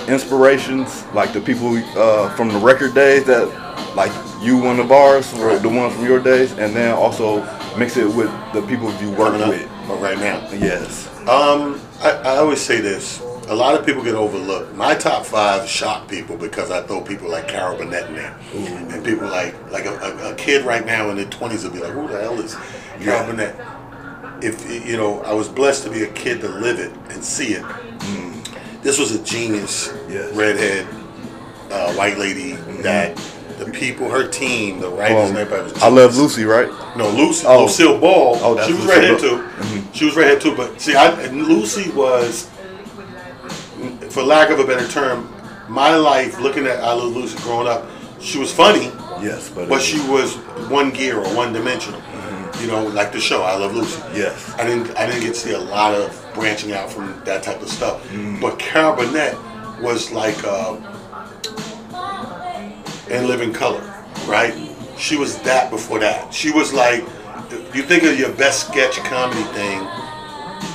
inspirations, like the people uh, from the record days that, like you one of ours, or the ones from your days, and then also mix it with the people you work with. but right now. Yes. Um, I, I always say this. A lot of people get overlooked. My top five shock people because I throw people like Carol Burnett in there, and people like like a, a, a kid right now in their twenties will be like, "Who the hell is Carol Yeah. Burnett?" If you know, I was blessed to be a kid to live it and see it. This was a genius, Yes. redhead, uh, white lady that the people, her team, the writers, and everybody was. I love. Lucy, right? No, Lucy, Oh. Lucille Ball. Oh, that's she was Lucille redhead Ball. Mm-hmm. too. She was redhead too. But see, I, Lucy was, for lack of a better term, my life looking at I Love Lucy growing up. She was funny, Yes, but, but she was one gear or one dimensional. You know, like the show I Love Lucy. Yes. I didn't I didn't get to see a lot of branching out from that type of stuff. Mm. But Carol Burnett was like uh, in living color, right? She was that before that. She was like you think of your best sketch comedy thing,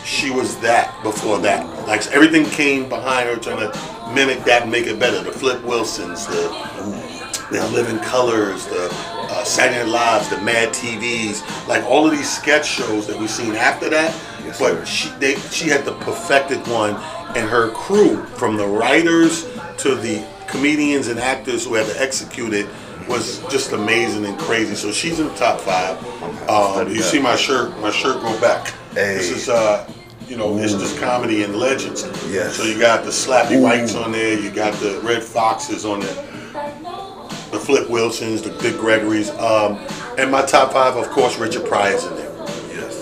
she was that before that. Like everything came behind her trying to mimic that and make it better. The Flip Wilsons, the the Living Colors, the uh, Saturday Night Lives, the Mad TVs, like all of these sketch shows that we've seen after that. Yes, but sir. she they, she had the perfected one, and her crew, from the writers to the comedians and actors who had to execute it, was just amazing and crazy. So she's in the top five. Um, you see my shirt, my shirt go back. Hey. This is uh, you know, it's just comedy and legends. Yes. So you got the Slappy Ooh. Whites on there, you got the Redd Foxxes on there, the Flip Wilsons, the Dick Gregorys, um, and my top five, of course, Richard Pryor's in there. yes.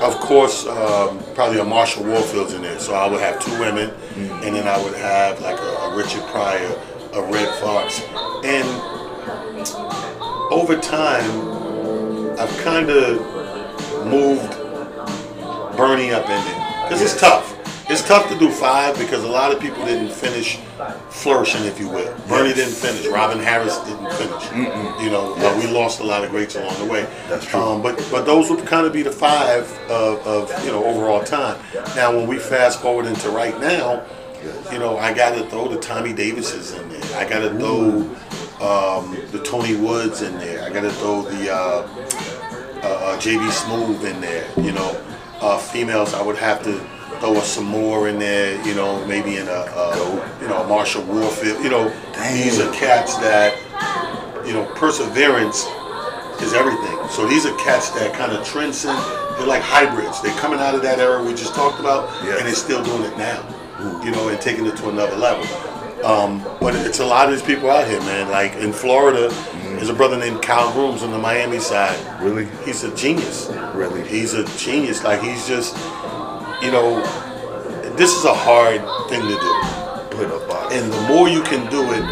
Of course, um, probably a Marsha Warfield's in there. So I would have two women, Mm-hmm. and then I would have like a, a Richard Pryor, a Redd Foxx, and over time, I've kind of moved Bernie up in there because it's tough. It's tough to do five because a lot of people didn't finish flourishing, if you will. Bernie didn't finish. Robin Harris didn't finish. You know, uh, we lost a lot of greats along the way. That's true. Um, but but those would kind of be the five of, of you know overall time. Now, when we fast forward into right now, you know, I got to throw the Tommy Davises in there. I got to throw um, the Tony Woods in there. I got to throw the uh, uh, uh, JB Smoove in there. You know, uh, females I would have to throw a some more in there. You know, maybe in a, uh, you know a Marsha Warfield. You know, Damn. these are cats that you know perseverance is everything. So these are cats that kind of transcend. They're like hybrids. They're coming out of that era we just talked about, and they're still doing it now. You know, and taking it to another level. Um, but it's a lot of these people out here, man. Like in Florida, there's a brother named Kyle Grooms on the Miami side. Really? He's a genius. Really? He's a genius. Like he's just, you know, this is a hard thing to do. Put a box. And the more you can do it,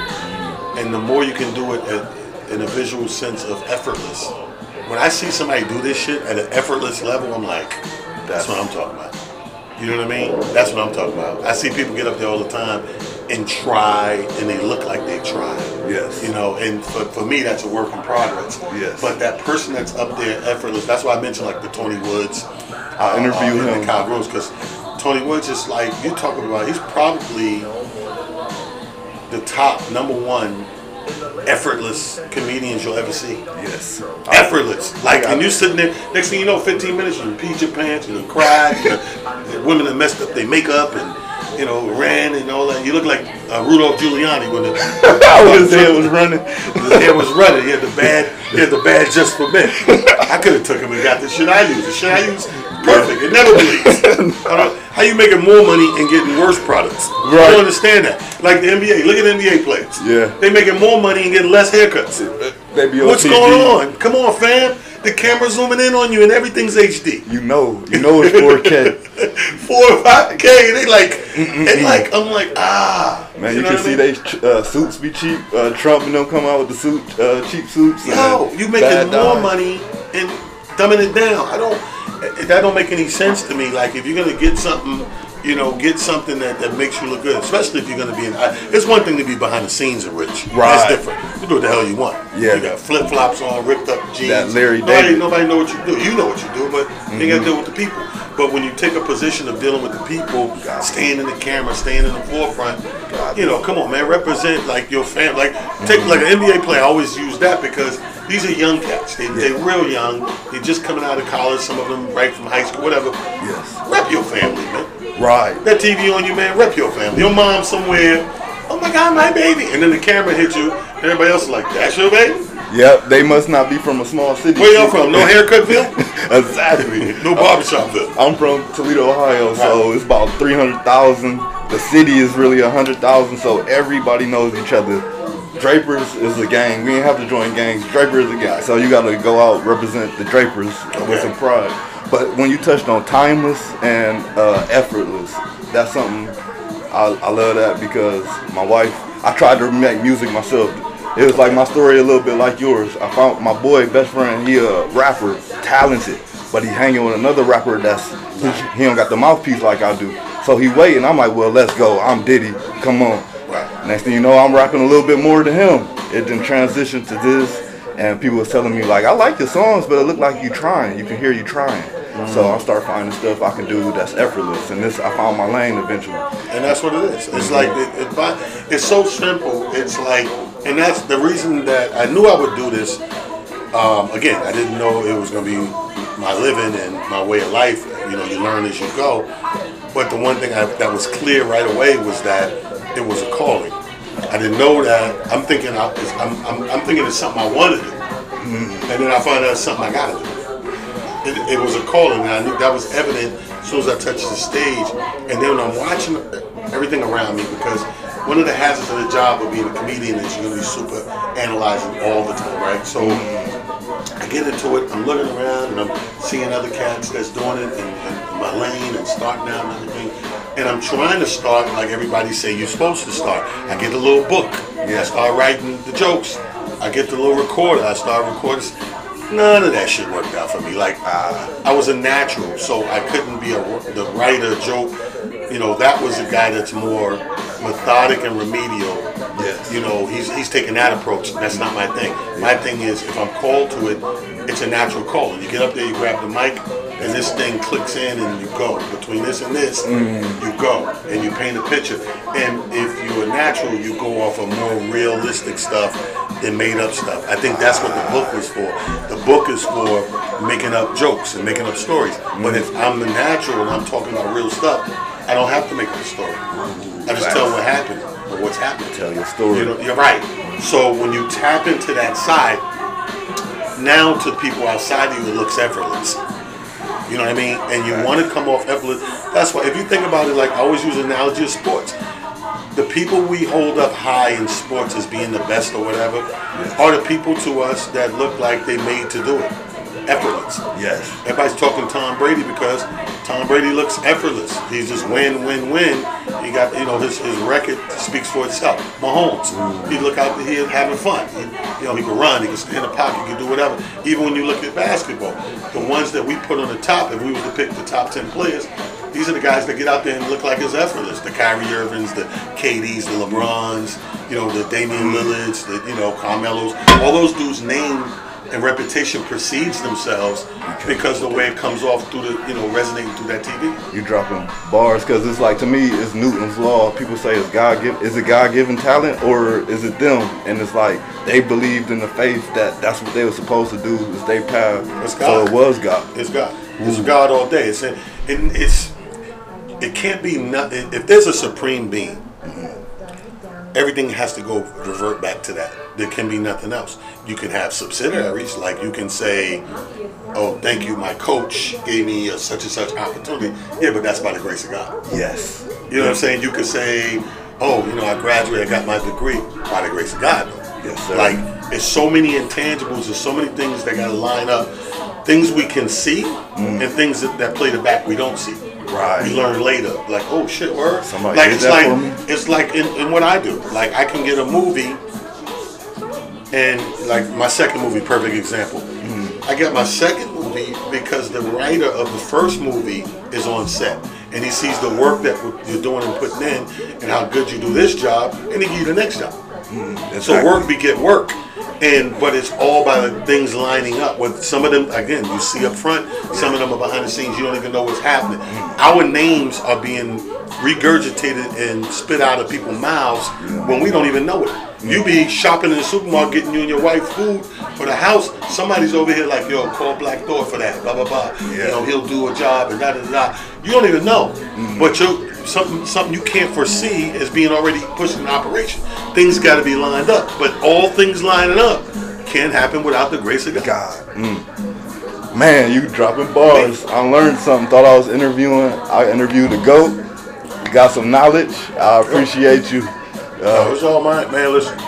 and the more you can do it at, in a visual sense of effortless. When I see somebody do this shit at an effortless level, I'm like, that's what I'm talking about. You know what I mean? That's what I'm talking about. I see people get up there all the time and try, and they look like they try. Yes. You know, and for, for me, that's a work in progress. Yes. But that person that's up there effortless, that's why I mentioned like the Tony Woods. I interviewed uh, him. The Kyle Grooms, because Tony Woods is like, you're talking about, he's probably the top number one effortless comedians you'll ever see. Yes. Effortless. Like, and you sitting there, next thing you know, 15 minutes, you peed your pants, and you cried, and the women that messed up their makeup, and, you know, ran and all that. You look like uh, Rudolph Giuliani when the, *laughs* His head was running. his hair was running. He had the bad, he had the bad just for men. *laughs* I could have took him and got the shit I use. The shit I use, perfect. It never bleeds. *laughs* How you making more money and getting worse products? I don't understand that. Like the NBA. Look at the NBA players. Yeah. They making more money and getting less haircuts. They be on What's TV. going on? Come on, fam. The camera's zooming in on you and everything's HD. You know, you know it's 4K. *laughs* Four or five K. They like, and like, I'm like, ah. Man, you, know can see mean? they uh, suits be cheap. Uh, Trump and them come out with the suit, uh, cheap suits. Yo, and you making more dye. money and dumbing it down. I don't. That don't make any sense to me. Like if you're gonna get something, you know, get something that, that makes you look good. Especially if you're gonna be in. It's one thing to be behind the scenes of rich. Right. That's different. You do what the hell you want. Yeah. You got flip flops on, ripped up jeans. That Larry nobody, David. Nobody know what you do. You know what you do, but you gotta mm-hmm. deal with the people. But when you take a position of dealing with the people, Got it. staying in the camera, staying in the forefront, Got you know, come on, man, represent like your fam. Like take mm-hmm. like an NBA player. I always use that because these are young cats. They, They're real young. They're just coming out of college. Some of them right from high school, whatever. Yes. Rep your family, man. Right. That TV on you, man. Rep your family. Your mom somewhere. Oh my God, my baby. And then the camera hits you. And everybody else is like, that's your baby. Yep. They must not be from a small city. Where y'all from? No haircutville. *laughs* exactly. No barbershopville. I'm from Toledo, Ohio, so it's about 300,000. The city is really 100,000, so everybody knows each other. Drapers is a gang. We ain't have to join gangs. Draper is a gang. So you gotta go out, represent the Drapers with some pride. But when you touched on timeless and uh, effortless, that's something I, I love that because my wife, I tried to make music myself. It was like my story a little bit like yours. I found my boy, best friend, he a rapper, talented, but he hanging with another rapper that's, he, don't got the mouthpiece like I do. So he waiting, I'm like, well, let's go. I'm Diddy, come on. Next thing you know, I'm rapping a little bit more than him. It then transitioned to this, and people was telling me like, I like your songs, but it looked like you trying. You can hear you trying. So I start finding stuff I can do that's effortless, and this I found my lane eventually. And that's what it is. It's like it, it, it's so simple. It's like, and that's the reason that I knew I would do this. Um, again, I didn't know it was going to be my living and my way of life. You know, you learn as you go. But the one thing I, that was clear right away was that it was a calling. I didn't know that. I'm thinking I, it's- I'm, I'm, I'm thinking it's something I want to do, and then I find out it's something I got to do it, it was a calling, and I knew that was evident as soon as I touched the stage. And then when I'm watching everything around me, because one of the hazards of the job of being a comedian is you're gonna be super analyzing all the time, right? So I get into it, I'm looking around, and I'm seeing other cats that's doing it in, in my lane and starting out and everything. And I'm trying to start like everybody say you're supposed to start. I get a little book. I start writing the jokes. I get the little recorder. I start recording. None of that shit worked out for me. Like uh, I was a natural, so I couldn't be a the writer joke. You know, that was a guy that's more methodic and remedial. Yes. You know, he's he's taking that approach. That's not my thing. My thing is if I'm called to it, it's a natural call. And you get up there, you grab the mic, and this thing clicks in, and you go. Between this and this, you go, and you paint a picture. And if you're a natural, you go off of more realistic stuff than made up stuff. I think that's what the book was for. The book is for making up jokes and making up stories. But if I'm the natural and I'm talking about real stuff, I don't have to make up a story. I just tell what happened or what's happened. Tell your story. You know, you're right. So when you tap into that side, now to people outside of you, it looks effortless. You know what I mean? And you want to come off effortless. That's why, if you think about it, like I always use analogy of sports. The people we hold up high in sports as being the best or whatever are the people to us that look like they made to do it. Effortless. Yes. Everybody's talking Tom Brady because Tom Brady looks effortless. He's just win, win, win. He got, you know, his, his record speaks for itself. Mahomes, mm. he look out here having fun. He, you know, he can run, he can stay in the pocket, he can do whatever. Even when you look at basketball, the ones that we put on the top, if we were to pick the top 10 players, these are the guys that get out there and look like it's effortless. The Kyrie Irvings, the KDs, the LeBrons, you know, the Damian Lillards, the, you know, Carmelos. All those dudes' name and reputation precedes themselves because the way it comes off through the, you know, resonating through that TV. You dropping bars because it's like to me, it's Newton's law. People say it's God give, is it God given talent or is it them? And it's like they believed in the faith that that's what they were supposed to do is their path. It's So it was God. It's God. It's God all day. It's it, it's it can't be nothing. If there's a supreme being, everything has to go revert back to that. There can be nothing else. You can have subsidiaries, like you can say, "Oh, thank you, my coach gave me a such and such opportunity." Yeah, but that's by the grace of God. Yes. You know what I'm saying? You could say, "Oh, you know, I graduated, I got my degree by the grace of God." Yes, sir. Like, it's so many intangibles. There's so many things that gotta line up. Things we can see mm. and things that, that play the back we don't see. Right. We learn later. Like, oh shit, word. Somebody like it's that like for me? it's like in, in what I do. Like I can get a movie, and like my second movie, perfect example. Mm. I get my second movie because the writer of the first movie is on set, and he sees the work that you're doing and putting in, and how good you do this job, and he give you the next job. Mm-hmm. So work beget work. And but it's all by the things lining up. With some of them, again, you see up front. Some of them are behind the scenes. You don't even know what's happening. Mm-hmm. Our names are being regurgitated and spit out of people's mouths when we don't even know it. You be shopping in the supermarket, getting you and your wife food for the house. Somebody's over here like, yo, call Black Thor for that. Blah blah blah. You know, he'll do a job and da da da. You don't even know, but you something something you can't foresee is being already pushed in operation. Things got to be lined up, but all things lining up can't happen without the grace of God. God. Mm. Man, you dropping bars. I learned something. Thought I was interviewing. I interviewed a GOAT. Got some knowledge. I appreciate you. Uh, it's all mine, man. Listen.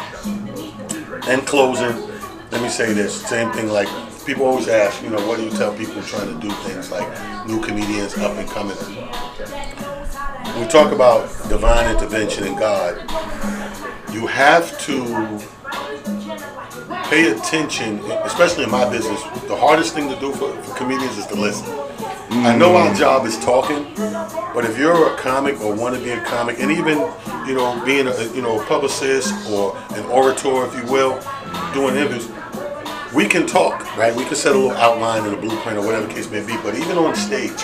In closing, let me say this. Same thing. Like people always ask, you know, what do you tell people trying to do things like new comedians up and coming? We talk about divine intervention in God, you have to pay attention, especially in my business. The hardest thing to do for, for comedians is to listen. I know our job is talking, but if you're a comic or want to be a comic, and even you know being a you know a publicist or an orator, if you will, doing interviews, we can talk, right? We can set a little outline and a blueprint or whatever the case may be. But even on stage,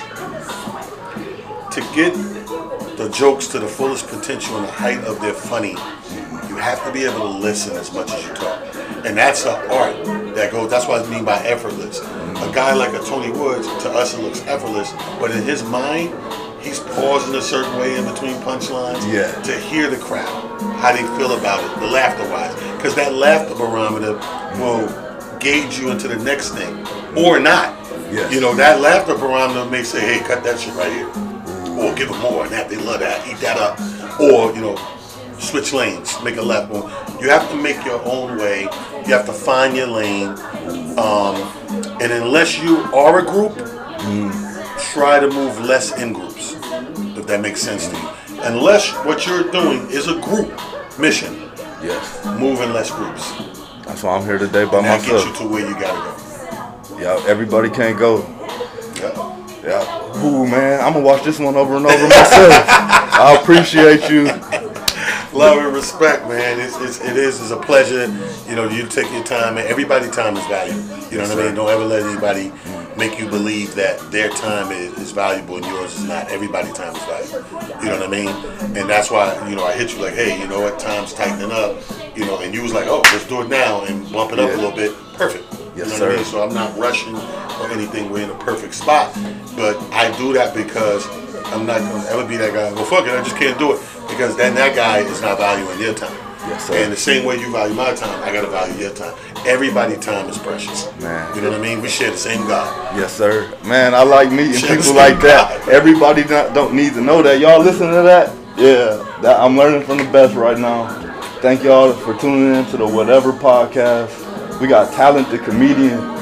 to get the jokes to the fullest potential and the height of their funny, you have to be able to listen as much as you talk. And that's an art that goes, that's what I mean by effortless. A guy like a Tony Woods, to us it looks effortless, but in his mind, he's pausing a certain way in between punchlines Yeah. to hear the crowd, how they feel about it, the laughter wise. Because that laughter barometer will gauge you into the next thing, or not. Yes. You know, that laughter barometer may say, hey, cut that shit right here. Or give them more, and that they love that, eat that up. Or, you know, switch lanes, make a left. You have to make your own way. You have to find your lane. Um, and unless you are a group, try to move less in groups, if that makes sense to you. Unless what you're doing is a group mission, Yes. move in less groups. That's why I'm here today by And that gets you to where you gotta go. Yeah, everybody can't go. Yeah. Yeah. Ooh, man, I'm gonna watch this one over and over myself. *laughs* I appreciate you. Love and respect, man. It's, it's it is it's a pleasure. You know, you take your time, and everybody time is valuable. You know what I mean? Don't ever let anybody make you believe that their time is, is valuable and yours is not. Everybody's time is valuable. You know what I mean? And that's why you know I hit you like, hey, you know what? Time's tightening up. You know, and you was like, oh, let's do it now and bump it up Yeah. a little bit. Perfect. Yes, you know what I sir. mean? So I'm not rushing or anything. We're in a perfect spot, but I do that because I'm not going to ever be that guy. Well, fuck it, I just can't do it because then that guy is not valuing your time. Yes, sir. And the same way you value my time, I gotta value your time. Everybody time is precious. Man. You know what I mean? We share the same God. Yes, sir. Man, I like meeting Shit, people like that. God. Everybody not, don't need to know that. Y'all listen to that? Yeah, that I'm learning from the best right now. Thank y'all for tuning in to the Whatever podcast. We got talented comedian.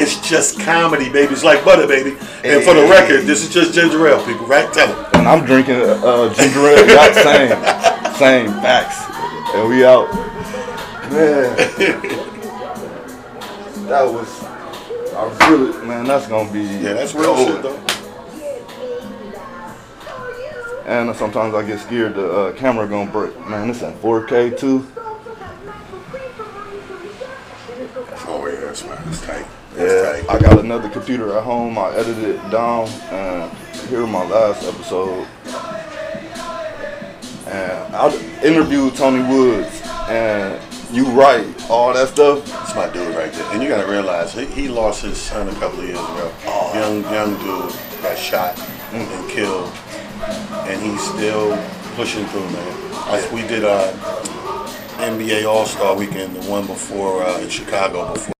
It's just comedy, baby. It's like butter, baby. And for the Hey. record, this is just ginger ale, people, right? Tell them. And I'm drinking uh, ginger ale. Got *laughs* same, same facts. And we out. Man, that was. I really, man, that's gonna be. Yeah, that's real gold. shit, though. And sometimes I get scared the uh, camera gonna break. Man, this in 4K too. Oh, yeah, that's right. It's tight. Yeah. I got another computer at home. I edited it down, and here my last episode. And I interviewed Tony Woods, and you right, all that stuff. That's my dude right there. And you gotta realize, he, he lost his son a couple of years ago. Young, young dude got shot and killed. And he's still pushing through, man. As we did uh, NBA All Star weekend, the one before uh, in Chicago before.